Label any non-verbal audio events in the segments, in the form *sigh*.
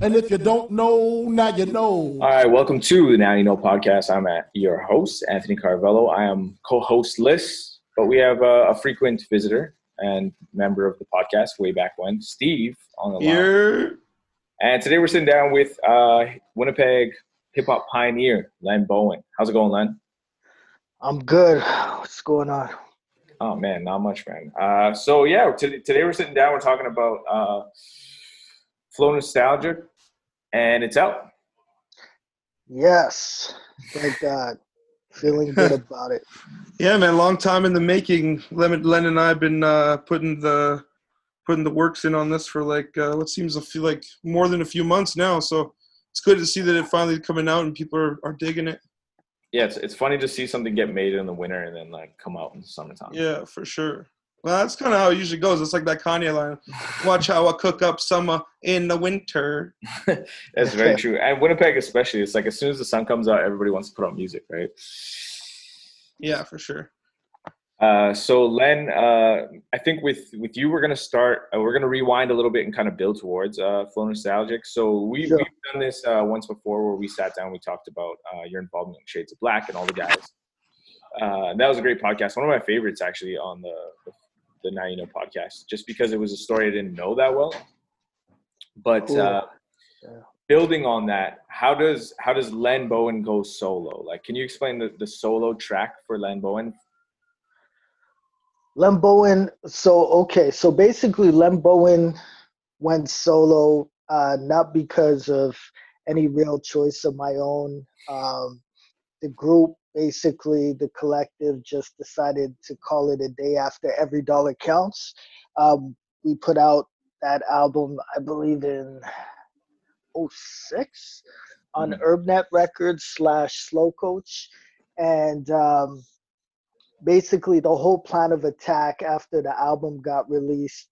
And if you don't know, now you know. All right, welcome to the Now You Know podcast. I'm at your host, Anthony Carvello. I am co-hostless, but we have a, a frequent visitor and member of the podcast way back when, Steve, on the line. And today we're sitting down with uh, Winnipeg hip hop pioneer Len Bowen. How's it going, Len? I'm good. What's going on? Oh man, not much, man. Uh, so yeah, t- today we're sitting down. We're talking about uh, Flow Nostalgic, and it's out. Yes. Thank God. Feeling good *laughs* about it. Yeah, man. Long time in the making. Len, Len and I have been uh, putting the putting the works in on this for like uh, what seems to feel like more than a few months now. So it's good to see that it finally coming out and people are, are digging it. Yeah, it's it's funny to see something get made in the winter and then like come out in the summertime. Yeah, for sure. Well, that's kind of how it usually goes. It's like that Kanye line. *laughs* Watch how I cook up summer uh, in the winter. *laughs* That's very true. And Winnipeg, especially, it's like as soon as the sun comes out, everybody wants to put on music, right? Yeah, for sure. Uh, so Len, uh, I think with with you, we're gonna start. Uh, we're gonna rewind a little bit and kind of build towards uh, Flow Nostalgic. So we, Sure. we've done this uh, once before, where we sat down, we talked about uh, your involvement in Shades of Black and all the guys. Uh, that was a great podcast. One of my favorites, actually, on the the Now You Know podcast, just because it was a story I didn't know that well. But uh, Yeah. building on that, how does how does Len Bowen go solo? Like, can you explain the, the solo track for Len Bowen? Lem Bowen. So okay, so basically, Lem Bowen went solo, uh, not because of any real choice of my own. Um, the group, basically, the collective, just decided to call it a day after Every Dollar Counts. Um, we put out that album, I believe, in 06 on Mhm. UrbNet Records slash Slow Coach, and um, basically the whole plan of attack after the album got released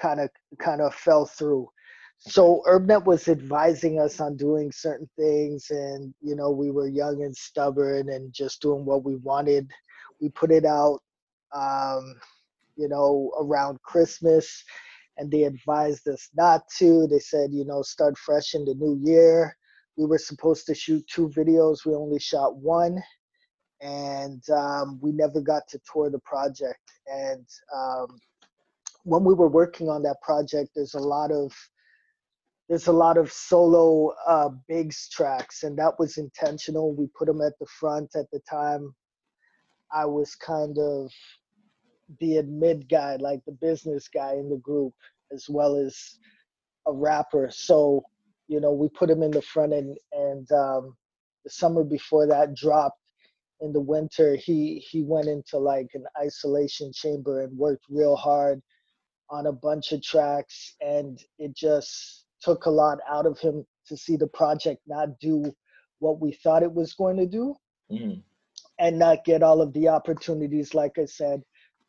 kind of kind of fell through. So UrbNet was advising us on doing certain things and you know we were young and stubborn and just doing what we wanted. We put it out um you know around christmas and they advised us not to. They said you know start fresh in the new year. We were supposed to shoot two videos. We only shot one and um, we never got to tour the project. And um, when we were working on that project, there's a lot of there's a lot of solo uh, bigs tracks, and that was intentional. We put them at the front at the time. I was kind of the mid guy, like the business guy in the group, as well as a rapper. So, you know, we put him in the front, and and um, the summer before that dropped in the winter he he went into like an isolation chamber and worked real hard on a bunch of tracks and it just took a lot out of him to see the project not do what we thought it was going to do Mhm. and not get all of the opportunities like i said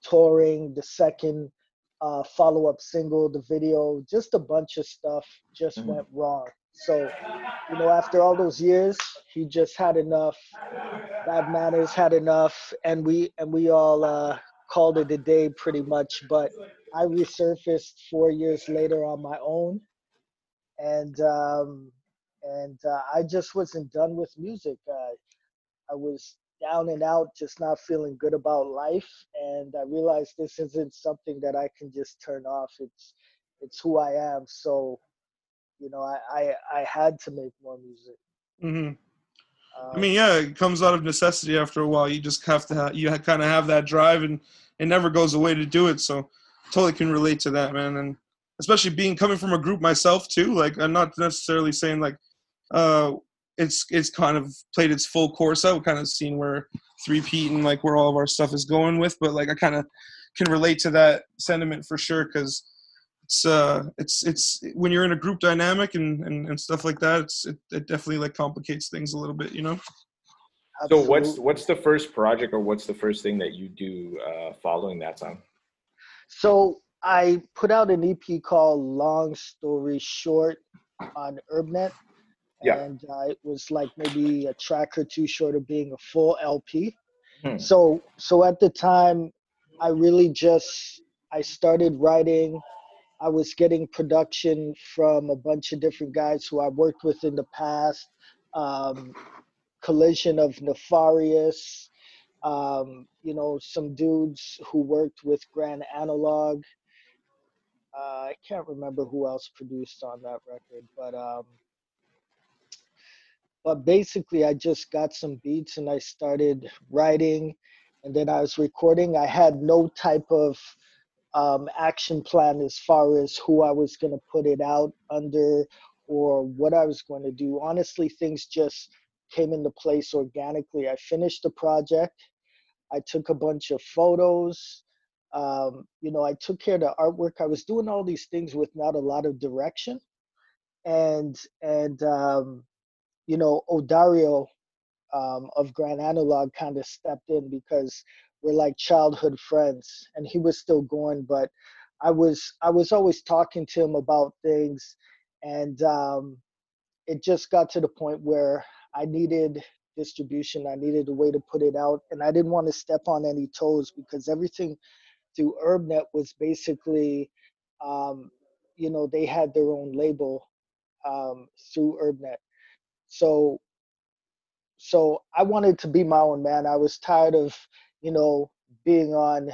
touring the second uh, follow-up single the video just a bunch of stuff just Mhm. went wrong so you know after all those years he just had enough. Bad manners had enough and we and we all uh, called it a day pretty much but i resurfaced four years later on my own. And um and uh, i just wasn't done with music. Uh, i was down and out just not feeling good about life. And i realized this isn't something that i can just turn off. It's it's who i am. So you know i i, I had to make more music hmm um, I mean, yeah, it comes out of necessity after a while. You just have to, have, you kind of have that drive, and it never goes away to do it. So, totally can relate to that, man. And especially being coming from a group myself too. Like, I'm not necessarily saying like, uh, it's it's kind of played its full course out, kind of seen where three Pete and like where all of our stuff is going with. But like, I kind of can relate to that sentiment for sure because it's uh it's it's when you're in a group dynamic and and, and stuff like that it's it, it definitely like complicates things a little bit you know So what's what's the first project or what's the first thing that you do uh, following that song? So I put out an EP called Long Story Short on UrbNet. Yeah. And uh, it was like maybe a track or two short of being a full LP. Hmm. So so at the time, I really just I started writing. I was getting production from a bunch of different guys who I worked with in the past. Um, collision of Nefarious, um, you know, some dudes who worked with Grand Analog. Uh, I can't remember who else produced on that record, but um, but basically, I just got some beats and I started writing, and then I was recording. I had no type of um, action plan as far as who I was going to put it out under or what I was going to do. Honestly, things just came into place organically. I finished the project. I took a bunch of photos. Um, you know, I took care of the artwork. I was doing all these things with not a lot of direction, and and um, you know, Odario um, of Grand Analog kind of stepped in because we're like childhood friends, and he was still going, but I was I was always talking to him about things, and um, it just got to the point where I needed distribution. I needed a way to put it out, and I didn't want to step on any toes because everything through UrbNet was basically, um, you know, they had their own label um, through UrbNet. So, so I wanted to be my own man. I was tired of, you know, being on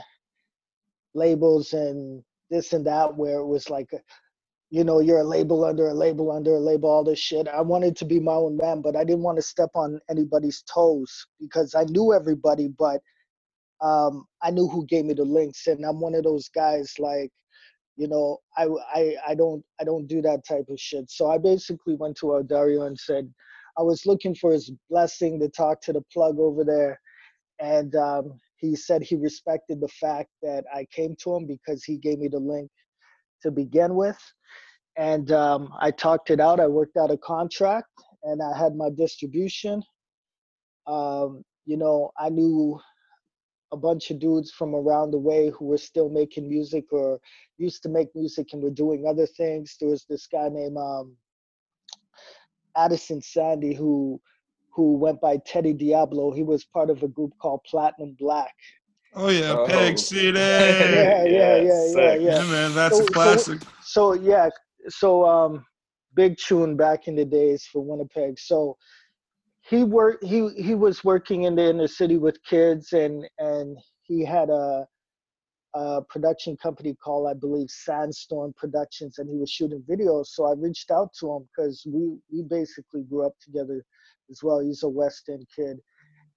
labels and this and that where it was like, you know, you're a label under a label under a label, all this shit. I wanted to be my own man, but I didn't want to step on anybody's toes because I knew everybody, but um, I knew who gave me the links, and I'm one of those guys like, you know, I I I don't I don't do that type of shit. So I basically went to Dario and said, I was looking for his blessing to talk to the plug over there, and um, he said he respected the fact that I came to him because he gave me the link to begin with, and um, I talked it out. I worked out a contract, and I had my distribution. Um, you know, I knew a bunch of dudes from around the way who were still making music or used to make music and were doing other things. There was this guy named um, Addison Sandy who who went by Teddy Diablo. He was part of a group called Platinum Black. Oh yeah, Oh. Peg City. *laughs* Yeah, yeah, yeah, yeah, yeah. Yeah, man, that's So- a so- classic. So yeah, so um, big tune back in the days for Winnipeg. So he worked. He he was working in the inner city with kids, and and he had a, a production company called I believe Sandstorm Productions, and he was shooting videos. So I reached out to him because we we basically grew up together as well. He's a West End kid,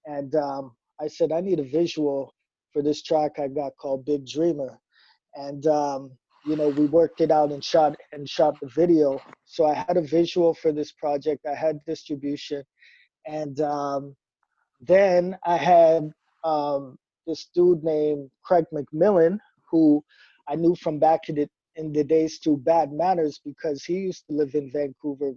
and um, I said I need a visual for this track I got called Big Dreamer, and um, you know we worked it out and shot and shot the video so i had a visual for this project i had distribution and um, then i had um, this dude named craig mcmillan who i knew from back in the, in the days to bad manners because he used to live in vancouver.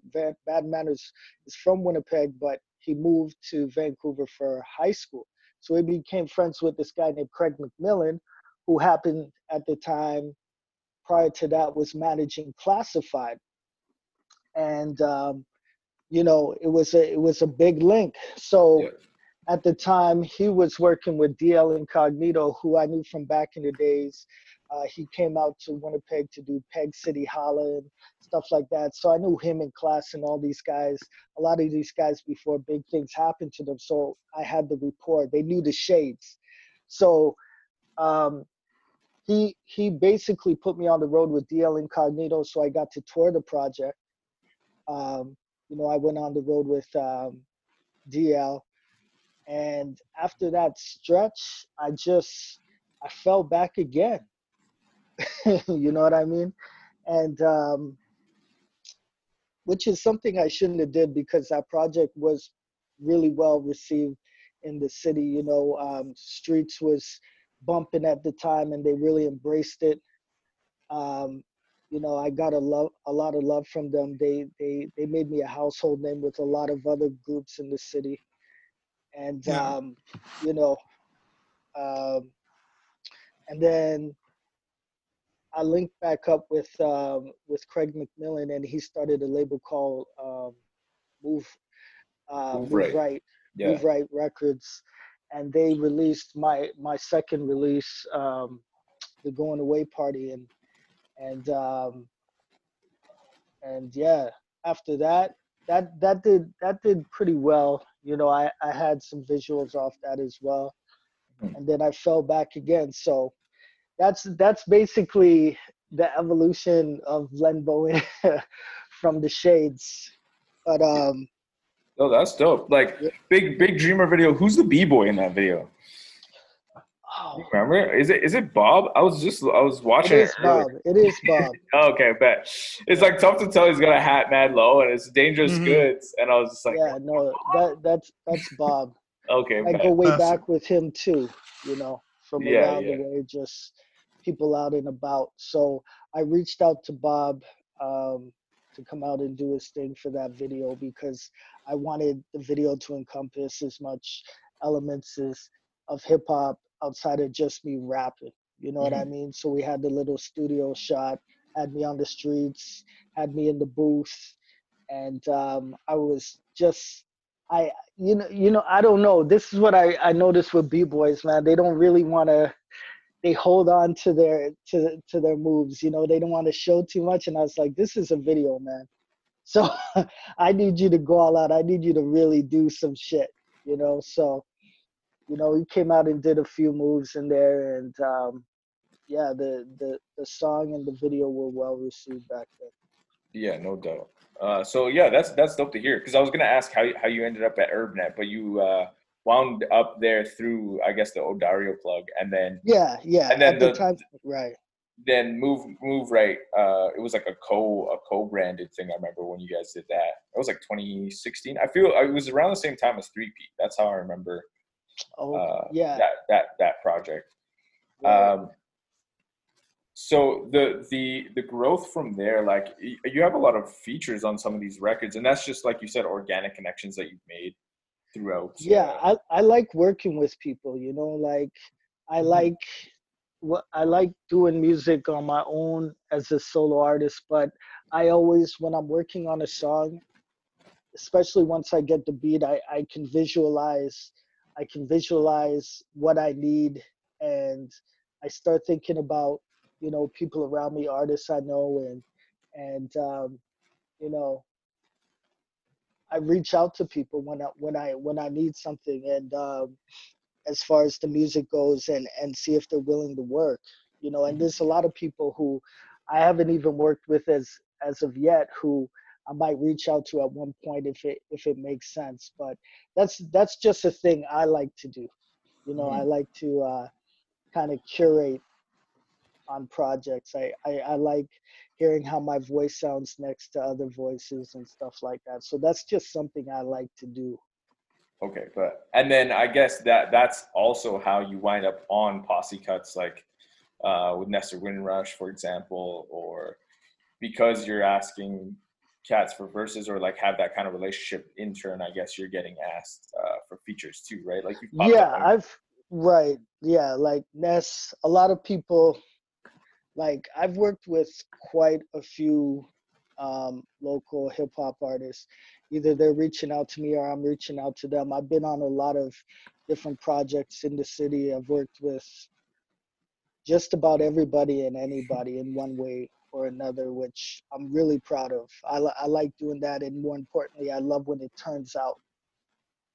Bad manners is from winnipeg but he moved to vancouver for high school. So he became friends with this guy named craig mcmillan who happened at the time prior to that was managing classified. And um, you know it was a it was a big link. So Yeah. at the time he was working with dl incognito who i knew from back in the days uh, he came out to winnipeg to do peg city holla and stuff like that. So i knew him in class and all these guys a lot of these guys before big things happened to them. So i had the report they knew the shades. So um, he he basically put me on the road with DL Incognito, so I got to tour the project. Um, you know, I went on the road with um, DL, and after that stretch, I just I fell back again. *laughs* you know what I mean? And um, which is something I shouldn't have did because that project was really well received in the city. You know, um, Streets was bumping at the time and they really embraced it um, you know i got a love a lot of love from them they they they made me a household name with a lot of other groups in the city and Yeah. um, you know um, and then i linked back up with um, with craig mcmillan and he started a label called um, move uh, Move move Right. right Yeah. Move Right Records. and they released my my second release, um, the Going Away Party, and and um, and yeah, after that, that that did that did pretty well. You know, I I had some visuals off that as well, Mhm. and then I fell back again. So that's that's basically the evolution of Len Bowen *laughs* from the Shades. But um, Oh, that's dope. Like Yeah. big big dreamer video. Who's the b boy in that video? oh, Remember? Is it is it Bob? I was just I was watching is it. Bob. It is *laughs* Bob. Okay, bet. It's like tough to tell he's got a hat mad low and it's dangerous Mhm. goods. And I was just like, yeah, no, that that's that's Bob. okay, I bet. go way Classic. back with him too, you know, from Yeah, around yeah. the way, just people out and about. So I reached out to Bob um, to come out and do his thing for that video because I wanted the video to encompass as much elements as of hip hop outside of just me rapping. You know what I mean? So we had the little studio shot, had me on the streets, had me in the booth, and um, I was just I you know you know I don't know. This is what I I noticed with b boys, man. They don't really want to. They hold on to their to to their moves. You know, they don't want to show too much. And I was like, this is a video, man. *laughs* So I need you to go all out. I need you to really do some shit. You know, so you know he came out and did a few moves in there, and um, yeah, the the the song and the video were well received back then. Yeah, no doubt. Uh, so yeah, that's that's dope to hear. Because I was gonna ask how you, how you ended up at UrbNet, but you uh, wound up there through I guess the Odario plug, and then Yeah, yeah. And then the, the- time, right. then move move right. Uh, it was like a co a co branded thing. I remember when you guys did that. It was like 2016. I feel it was around the same time as Three P. That's how I remember Oh, uh, yeah. that that that project. right. Um, so the the the growth from there, like you have a lot of features on some of these records, and that's just like you said, organic connections that you've made throughout. yeah I, I like working with people you know like i Mhm. like what i like doing music on my own as a solo artist but i always when i'm working on a song especially once i get the beat i, I can visualize i can visualize what i need and i start thinking about you know people around me artists i know and and um, you know I reach out to people when I when I when I need something, and um, as far as the music goes, and and see if they're willing to work. You know, and there's a lot of people who I haven't even worked with as as of yet who I might reach out to at one point if it if it makes sense. But that's that's just a thing I like to do. You know, I like to uh, kind of curate on projects. I, I I like hearing how my voice sounds next to other voices and stuff like that. So that's just something I like to do. Okay, but and then I guess that that's also how you wind up on posse cuts, like uh, with Nestor Windrush, for example, or because you're asking cats for verses, or like have that kind of relationship in turn. I guess you're getting asked uh, for features too, right? Like Yeah, I've right. Yeah, like Ness. A lot of people, like I've worked with quite a few um, local hip hop artists. Either they're reaching out to me or I'm reaching out to them. I've been on a lot of different projects in the city. I've worked with just about everybody and anybody in one way or another, which I'm really proud of. I, li- I like doing that, and more importantly, I love when it turns out.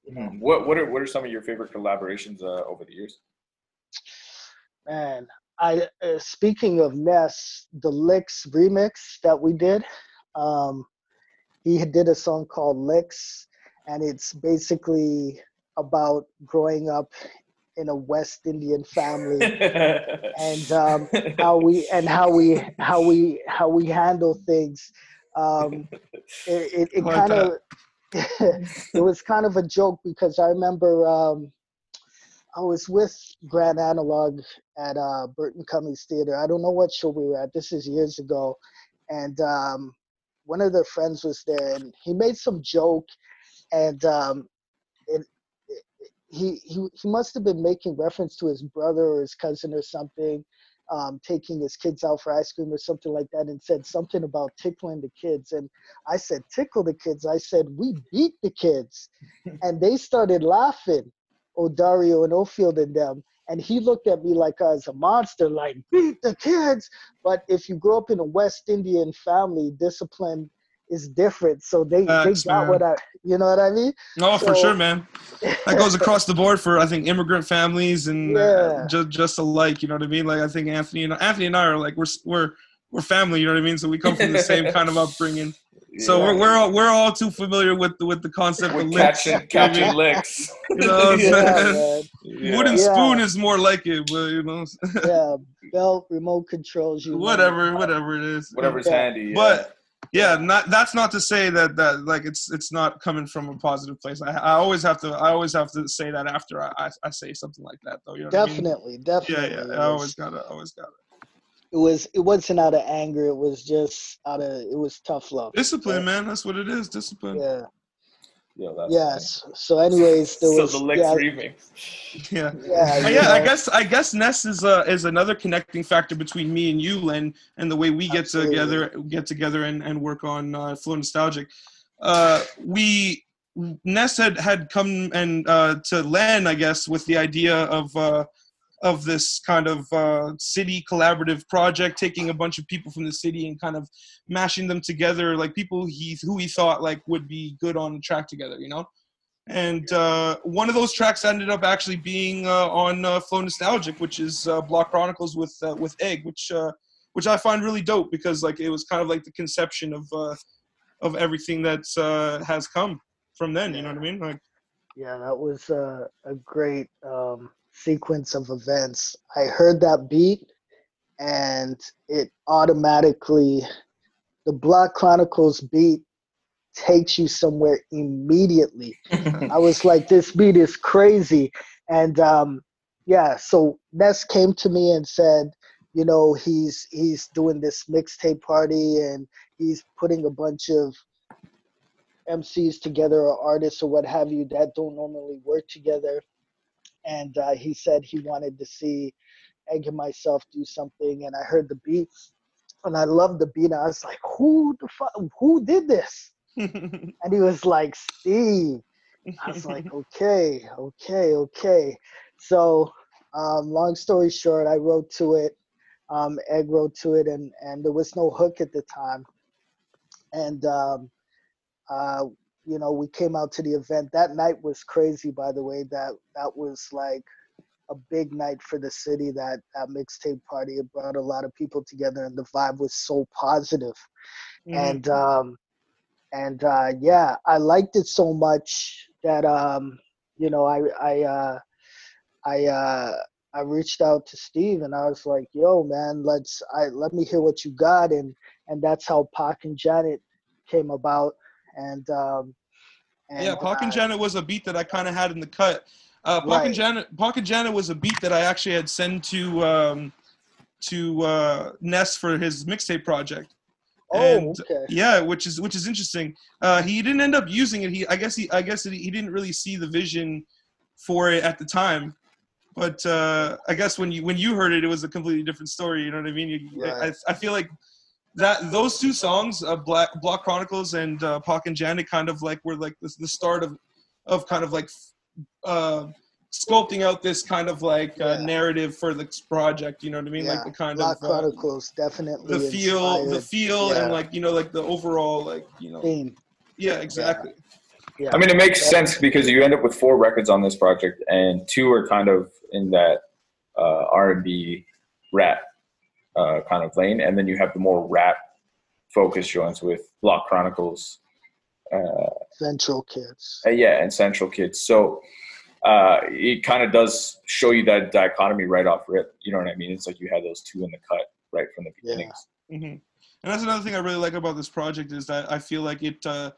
You know, Mhm. What what are what are some of your favorite collaborations uh, over the years? man. I uh, speaking of Ness, the Licks remix that we did. Um, he did a song called Licks, and it's basically about growing up in a West Indian family *laughs* and um, how we and how we how we how we handle things. Um, it it, it kind of *laughs* it was kind of a joke because I remember um, I was with Grand Analog at uh, Burton Cummings Theater. I don't know what show we were at. This is years ago, and um, one of their friends was there, and he made some joke, and um, it, it, he he he must have been making reference to his brother or his cousin or something. Um, taking his kids out for ice cream or something like that, and said something about tickling the kids. And I said, "Tickle the kids." I said, "We beat the kids," *laughs* and they started laughing Odario and Ofield and them. And he looked at me like I was a monster, like beat the kids. But if you grow up in a West Indian family, discipline is different. So they, Facts, they got man. what I, you know what I mean? No, for sure, man. That *laughs* goes across the board for I think immigrant families and Yeah. uh, just just alike. You know what I mean? Like I think Anthony and Anthony and I are like we're we're we're family. You know what I mean? So we come from the same kind of upbringing. So we're we're all, we're all too familiar with the, with the concept we're of licks. catching you know what I catching licks. You know what I'm *laughs* Yeah, saying? man. Yeah. *laughs* Wooden Yeah. spoon is more like it, but you know, Yeah, belt, remote controls. You know. whatever, whatever it is. Whatever's Yeah. handy. yeah. But yeah, not that's not to say that that like it's it's not coming from a positive place. I, I always have to I always have to say that after I, I, I say something like that though. You know what I mean? Definitely, Yeah, yeah. I always gotta always gotta it was it wasn't out of anger it was just out of it was tough love discipline, Yeah. man. That's what it is. Discipline. yeah Yeah. that's yes so anyways there so was the licks yeah, remix. *laughs* Yeah. yeah, yeah, I guess I guess Ness is uh, is another connecting factor between me and you, Len, and the way we get Absolutely. together get together and, and work on uh, Flow Nostalgic. Uh, we Ness had had come and uh, to Len, I guess, with the idea of uh, of this kind of uh, city collaborative project, taking a bunch of people from the city and kind of mashing them together, like people he who he thought like would be good on the track together, you know and uh, one of those tracks ended up actually being uh, on uh, Flow Nostalgic, which is uh, Block Chronicles with uh, with Egg, which uh, which I find really dope because like it was kind of like the conception of uh, of everything that uh, has come from then. You know what I mean? Like yeah that was uh, a great um sequence of events i heard that beat and it automatically the block chronicles beat takes you somewhere immediately *laughs* I was like, this beat is crazy. And um, yeah, so Ness came to me and said, you know, he's he's doing this mixtape party and he's putting a bunch of MCs together or artists or what have you that don't normally work together. And uh, he said he wanted to see Egg and myself do something. And I heard the beat and I loved the beat. And I was like, who the fuck, who did this? *laughs* And he was like, Steve. I was like, *laughs* okay, okay, okay. So, um, long story short, I wrote to it. Um, Egg wrote to it, and and there was no hook at the time. And um, uh, you know, we came out to the event. That night was crazy, by the way. That that was like a big night for the city. That that mixtape party it brought a lot of people together, and the vibe was so positive Mhm. and um and uh yeah i liked it so much that um you know i i uh i uh i reached out to steve and i was like yo man let's i let me hear what you got and and that's how Pac and janet came about and um and, yeah, Pac and uh, Janet was a beat that I kind of had in the cut. Uh, Pac Right. and Janet, Pac and Janet was a beat that I actually had sent to um, to uh, Ness for his mixtape project. oh and- okay Yeah, which is which is interesting. Uh, he didn't end up using it. He, I guess he, I guess he, he didn't really see the vision for it at the time. But uh, I guess when you when you heard it, it was a completely different story. You know what I mean? You, Right. I, I feel like that those two songs, uh, Black Block Chronicles and uh, Pac and Janet, kind of like were like the, the start of of kind of like uh, sculpting out this kind of like uh, Yeah. narrative for this project. You know what I mean? yeah Like the kind Block of uh, chronicles definitely the feel, the inspired feel, and like you know, like the overall, like you know, theme yeah, exactly. yeah I mean, it makes sense because you end up with four records on this project, and two are kind of in that uh, R&B rap uh, kind of lane, and then you have the more rap focused joints with Block Chronicles, uh, central kids uh, yeah, and Central Kids. So uh, it kind of does show you that dichotomy right off rip. You know what I mean? It's like you had those two in the cut right from the Yeah. beginnings. hmm And that's another thing I really like about this project is that I feel like it, uh,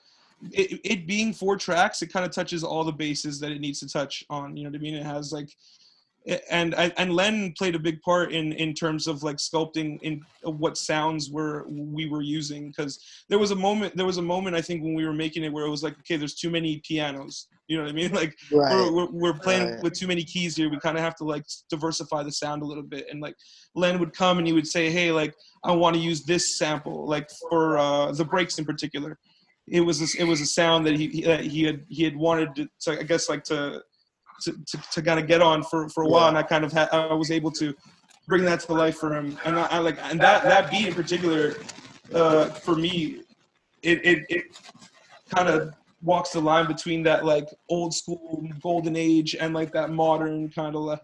it, it being four tracks, it kind of touches all the bases that it needs to touch on. You know what I mean? It has like, and and Len played a big part in in terms of like sculpting in what sounds were we were using because there was a moment there was a moment I think when we were making it where it was like okay there's too many pianos you know what I mean *laughs* like right we're, we're, we're playing Right. with too many keys here. We kind of have to like diversify the sound a little bit. And like Len would come and he would say, "Hey, like I want to use this sample, like for uh, the breaks in particular." It was a, it was a sound that he he- that he had he had wanted to, to I guess like to to, to, to kind of get on for, for a while, and I kind of had, I was able to bring that to life for him, and I, I like and that that beat in particular, uh, for me, it it, it kind of walks the line between that like old school golden age and like that modern kind of like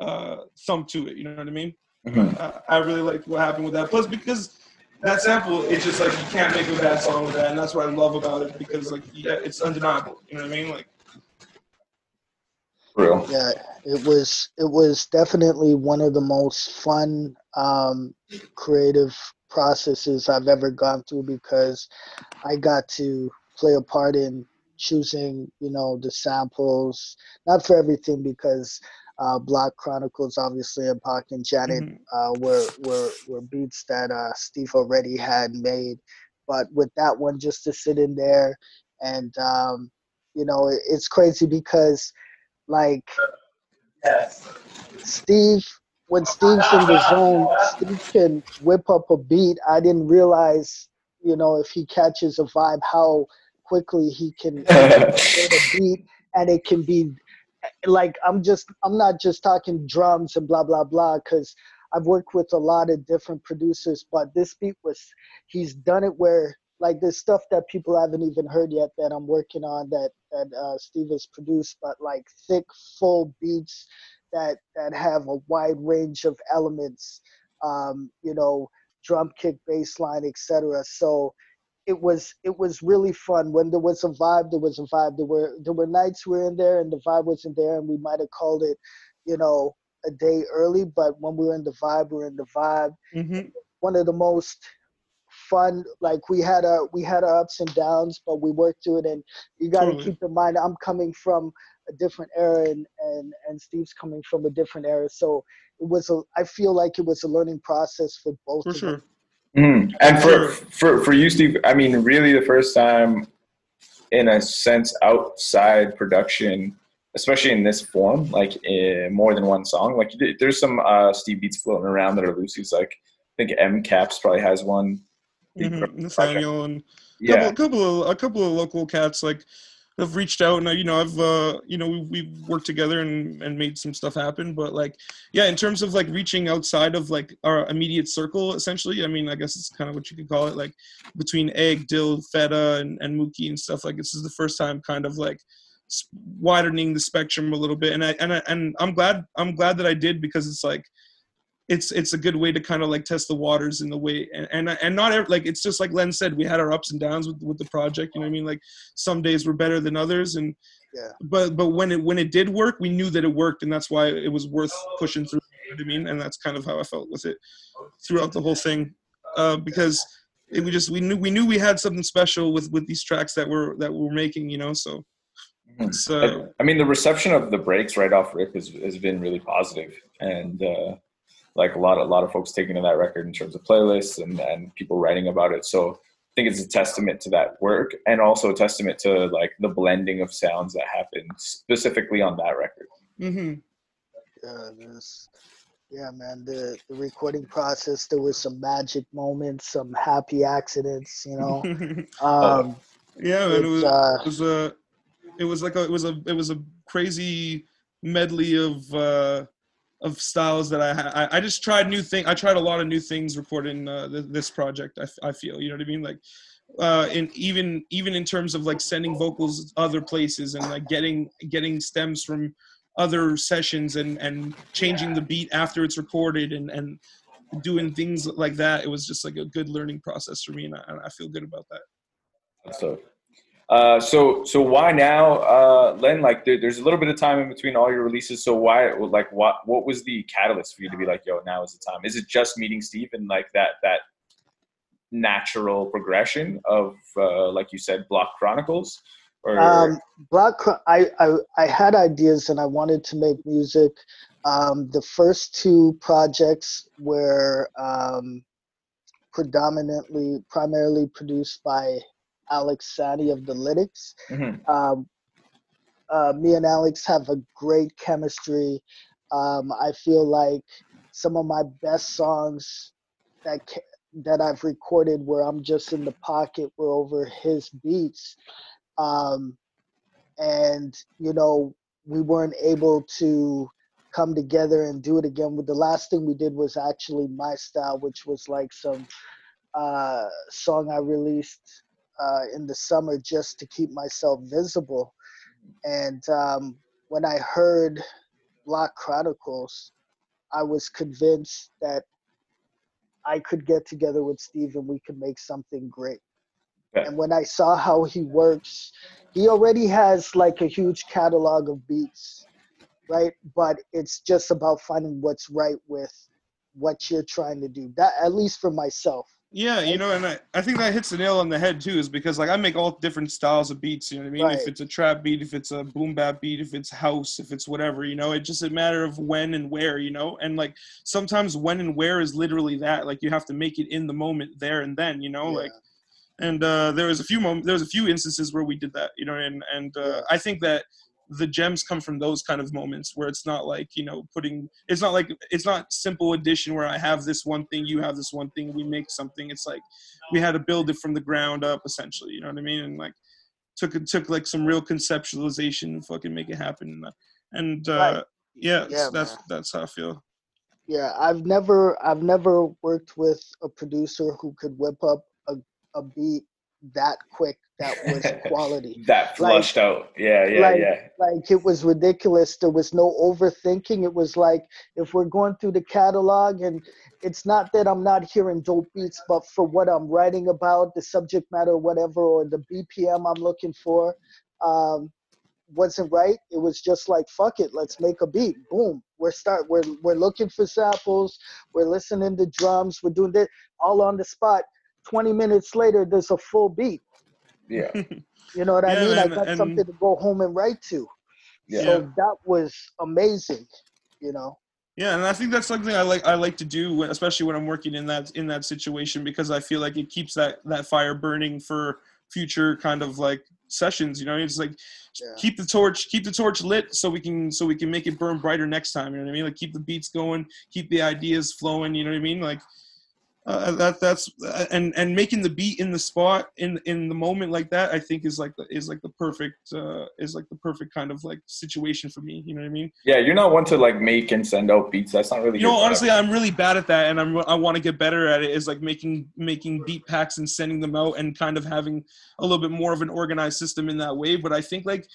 uh, thump to it. You know what I mean? Mhm. Uh, I really like what happened with that. Plus, because that sample, it's just like you can't make a bad song with that, and that's what I love about it. Because like, yeah, it's undeniable. You know what I mean? Like, Real. Yeah, it was it was definitely one of the most fun um, creative processes I've ever gone through because I got to play a part in choosing, you know, the samples. Not for everything because uh, Block Chronicles, obviously, and Pac and Janet Mhm. uh, were were were beats that uh, Steve already had made. But with that one, just to sit in there and um, you know, it, it's crazy because like Steve, when Steve's in the zone, Steve can whip up a beat. I didn't realize, you know, if he catches a vibe, how quickly he can *laughs* get a beat, and it can be like I'm just I'm not just talking drums and blah blah blah because I've worked with a lot of different producers, but this beat was he's done it where like there's stuff that people haven't even heard yet that I'm working on that that uh, Steve has produced, but like thick, full beats that that have a wide range of elements, um, you know, drum kick, bass line, etc. So it was it was really fun. When there was a vibe, there was a vibe. There were there were nights we were in there and the vibe wasn't there, and we might have called it, you know, a day early. But when we were in the vibe, we were in the vibe mm-hmm. one of the most fun like we had a we had our ups and downs but we worked through it and you got to Totally. keep in mind i'm coming from a different era and and and steve's coming from a different era so it was a i feel like it was a learning process for both for of sure. them Mhm. And for, for for you, Steve, I mean, really, the first time, in a sense, outside production, especially in this form, like in more than one song. Like there's some uh, Steve beats floating around that are loosies. Like I think M Caps probably has one. Hmm project. Nathaniel and Yeah, couple, couple of a couple of local cats like have reached out and uh, you know I've uh, you know we we've worked together and and made some stuff happen. But like yeah, in terms of like reaching outside of like our immediate circle, essentially, I mean I guess it's kind of what you could call it, like between Egg, Dill, Feta, and and Mookie and stuff. Like this is the first time kind of like widening the spectrum a little bit, and I and I, and I'm glad I'm glad that I did because it's like it's it's a good way to kind of like test the waters in the way and and, and not ev- like it's just like Len said we had our ups and downs with with the project you know what I mean? Like some days were better than others and Yeah. but but when it when it did work we knew that it worked and that's why it was worth pushing through you know what I mean? And that's kind of how I felt with it throughout the whole thing uh, because it, we just we knew we knew we had something special with with these tracks that we're that we're making you know so. It's uh, I mean, the reception of the breaks right off rip has, has been really positive, and uh, like a lot of a lot of folks taking to that record in terms of playlists and and people writing about it. So I think it's a testament to that work, and also a testament to like the blending of sounds that happened specifically on that record. hmm yeah this yeah man the the recording process there was some magic moments some happy accidents you know *laughs* um yeah man, it was uh, it was a it was like a it was a it was a crazy medley of uh of styles that I I, I just tried new thing I tried a lot of new things recording uh, th- this project I feel you know what I mean? Like uh and even even in terms of like sending vocals other places and like getting getting stems from other sessions and and changing the beat after it's recorded and and doing things like that it was just like a good learning process for me and I, I feel good about that. So, uh, so so why now, uh, Len? Like, there, there's a little bit of time in between all your releases. So why, like, what what was the catalyst for you to be like, yo, now is the time? Is it just meeting Steve and like that that natural progression of, uh, like you said, Block Chronicles, or Um, Chro- I, I I had ideas and I wanted to make music. Um, the first two projects were um, predominantly, primarily produced by Alex Sannie of the Lytics. Mhm. Um, uh, me and Alex have a great chemistry. Um, I feel like some of my best songs that ca- that I've recorded where I'm just in the pocket were over his beats. Um, and you know we weren't able to come together and do it again. With the last thing we did was actually my style, which was like some uh, song I released uh, in the summer just to keep myself visible. And um, when I heard Black Chronicles, I was convinced that I could get together with Steve and we could make something great. Yeah. And when I saw how he works, he already has like a huge catalog of beats, right? But it's just about finding what's right with what you're trying to do. That at least for myself. Yeah, you know, and I, I think that hits the nail on the head too, is because like I make all different styles of beats. You know what I mean? If it's a trap beat, if it's a boom bap beat, if it's house, if it's whatever, you know, it's just a matter of when and where, you know. And like sometimes when and where is literally that. Like you have to make it in the moment, there and then, you know. Yeah. Like, and uh, there was a few moments, there was a few instances where we did that, you know. And and uh, I think that the gems come from those kind of moments where it's not like you know putting it's not like it's not simple addition where i have this one thing you have this one thing we make something it's like we had to build it from the ground up essentially you know what i mean and like took it took like some real conceptualization to fucking make it happen and uh Right. yeah, Yeah, that's man. that's how i feel Yeah, I've never I've never worked with a producer who could whip up a, a beat that quick that was quality. *laughs* That flushed out. Yeah, yeah, like, yeah. Like it was ridiculous. There was no overthinking. It was like if we're going through the catalog and it's not that I'm not hearing dope beats, but for what I'm writing about, the subject matter, whatever, or the BPM I'm looking for, um, wasn't right. It was just like fuck it, let's make a beat. Boom. We're start we're we're looking for samples, we're listening to drums, we're doing that all on the spot. 20 minutes later there's a full beat. Yeah. *laughs* You know what I Yeah, mean? I got and- something to go home and write to. Yeah. So that was amazing, you know. Yeah, and I think that's something I like. I like to do, when- especially when I'm working in that in that situation, because I feel like it keeps that that fire burning for future kind of like sessions. You know, it's like Yeah. keep the torch, keep the torch lit, so we can so we can make it burn brighter next time. You know what I mean? Like keep the beats going, keep the ideas flowing. You know what I mean? Like uh, that that's uh, and and making the beat in the spot in in the moment like that, I think is like the, is like the perfect uh, is like the perfect kind of like situation for me. You know what I mean? Yeah, you're not one to like make and send out beats. That's not really you know honestly product. i'm really bad at that and i'm i want to get better at it is like making making beat packs and sending them out and kind of having a little bit more of an organized system in that way but i think like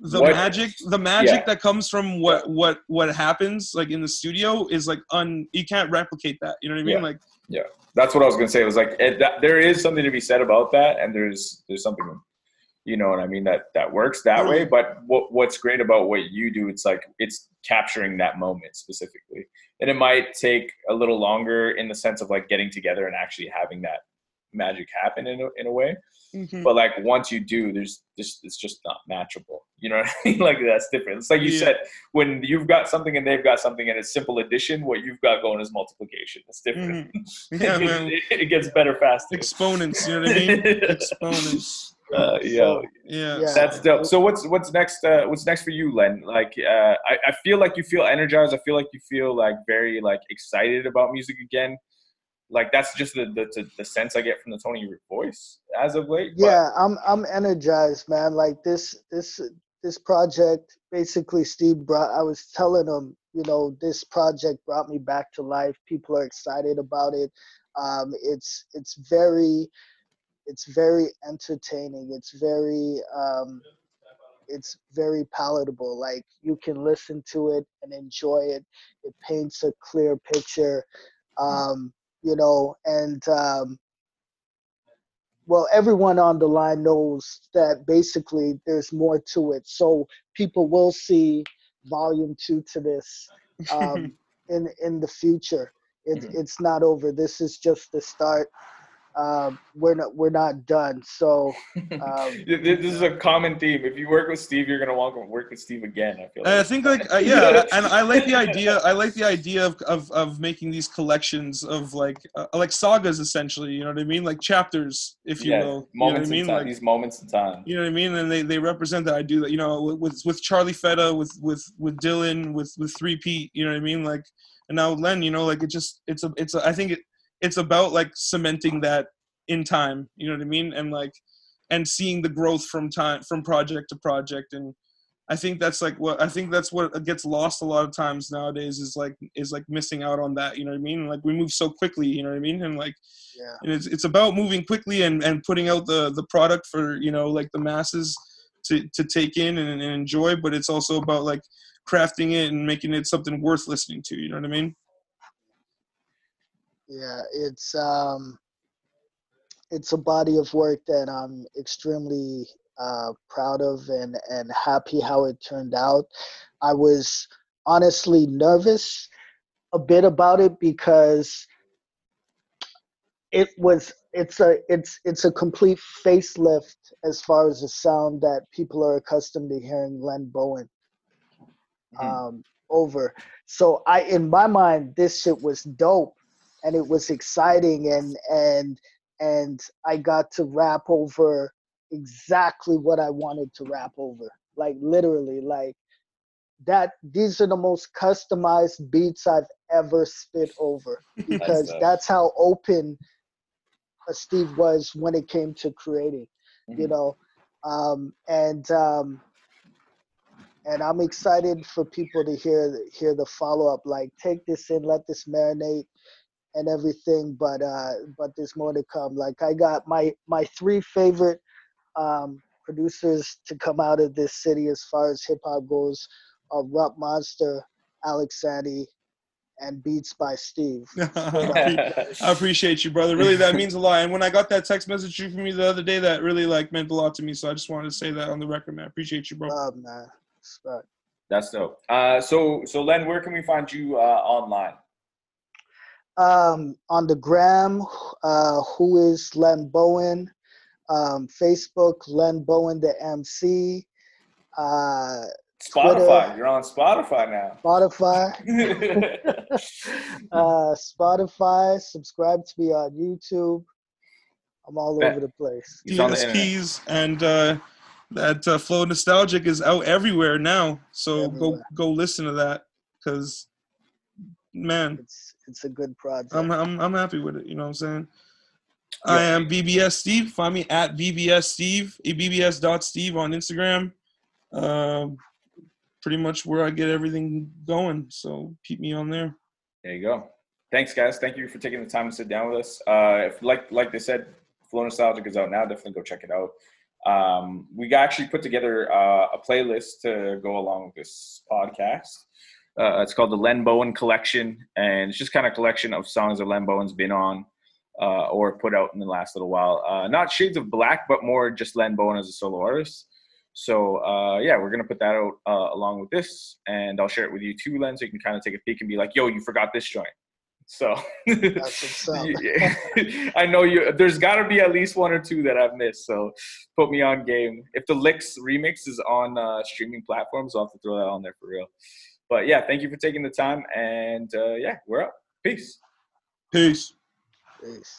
the What- magic the magic Yeah. that comes from what what what happens like in the studio is like un you can't replicate that you know what i mean Yeah. like That's what I was gonna say. It was like it, that, there is something to be said about that, and there's there's something, you know what I mean that that works that way. Mm-hmm. But what what's great about what you do, it's like it's capturing that moment specifically, and it might take a little longer in the sense of like getting together and actually having that magic happen in a, in a way. Mm-hmm. But like once you do, there's just it's just not matchable. You know *laughs* what I mean? Like that's different. It's like you Yeah. said, when you've got something and they've got something and it's simple addition, what you've got going is multiplication. It's different. Mhm. *laughs* yeah man it, *laughs* it gets better faster. exponents you know what i mean exponents Uh, yeah, So, yeah, Yeah. that's dope. So what's what's next? Uh, what's next for you, Len? Like, uh, I, I feel like you feel energized. I feel like you feel like very like excited about music again. Like that's just the the, the, the sense I get from the tone of your voice as of late. but- Yeah, I'm I'm energized, man. Like this this this project basically Steve brought I was telling him, you know, this project brought me back to life. People are excited about it. Um it's it's very it's very entertaining. It's very um it's very palatable. Like you can listen to it and enjoy it. It paints a clear picture. Um, you know, and um well, everyone on the line knows that basically there's more to it. So people will see volume two to this um, *laughs* in in the future. It, Mhm. It's not over. This is just the start. Um, we're not we're not done. So um, *laughs* Th- th- this is a common theme. If you work with Steve, you're gonna want to work with Steve again. I feel. Like. I think like uh, yeah, *laughs* and I like the idea. I like the idea of, of, of making these collections of like uh, like sagas essentially. You know what I mean? Like chapters, if you yeah, will. You know what I moments mean? in time. Like these moments in time. you know what I mean? And they, they represent that. I do that. You know, with with Charlie Feta, with with with Dylan, with with Three Pete. You know what I mean? Like and now Len. You know, like it just it's a it's a, I think it it's about like cementing that in time. You know what I mean? And like and seeing the growth from time from project to project and I think that's like what I think that's what gets lost a lot of times nowadays is like is like missing out on that. You know what I mean? Like we move so quickly. You know what I mean? And like Yeah. and it's it's about moving quickly and and putting out the the product for you know like the masses to to take in and, and enjoy. But it's also about like crafting it and making it something worth listening to. You know what I mean? Yeah, it's um, it's a body of work that I'm extremely uh, proud of and and happy how it turned out. I was honestly nervous a bit about it because it was it's a it's it's a complete facelift as far as the sound that people are accustomed to hearing Len Bowen Mhm. um, over. So I, in my mind, this shit was dope, and it was exciting, and and and I got to rap over exactly what I wanted to rap over, like literally, like that. These are the most customized beats I've ever spit over *laughs* because that's how open Steve was when it came to creating you Mhm. know um and um and i'm excited for people to hear hear the follow-up like take this in let this marinate and everything but uh but there's more to come like i got my my three favorite um producers to come out of this city as far as hip-hop goes are Rup monster alex Sannie, and beats by steve *laughs* I appreciate you, brother. Really, that means a lot. And when I got that text message from you the other day, that really like meant a lot to me. So I just wanted to say that on the record, man. I appreciate you, bro. love man That's dope. Uh, so so Len, where can we find you uh, online? Um, on the gram, uh, who is Len Bowen? Um, Facebook, Len Bowen, the MC. Uh, Spotify. You're on Spotify now. Spotify, *laughs* *laughs* uh, Spotify. Subscribe to me on YouTube. I'm all Bet. over the place. He's on the. DSPs and uh, that uh, Flow Nostalgic is out everywhere now. So go go listen to that because man, It's it's a good project. I'm I'm I'm happy with it. You know what I'm saying? I am BBS Steve. Find me at BBS Steve, a BBS dot Steve on Instagram. Um, pretty much where I get everything going. So keep me on there. There you go. Thanks, guys. Thank you for taking the time to sit down with us. Uh, if like like they said, Flow Nostalgic is out now. Definitely go check it out. Um, we actually put together uh, a playlist to go along with this podcast. Uh, it's called the Len Bowen Collection, and it's just kind of a collection of songs that Len Bowen's been on uh, or put out in the last little while. Uh, not Shades of Black, but more just Len Bowen as a solo artist. So uh, yeah, we're gonna put that out uh, along with this, and I'll share it with you too, Len, so you can kind of take a peek and be like, "Yo, you forgot this joint." So That's *laughs* what's up. Yeah. *laughs* I know you. There's got to be at least one or two that I've missed. So put me on game. If the Licks remix is on uh, streaming platforms, I'll have to throw that on there for real. But yeah, thank you for taking the time, and uh, yeah, we're up. Peace. Peace. Peace.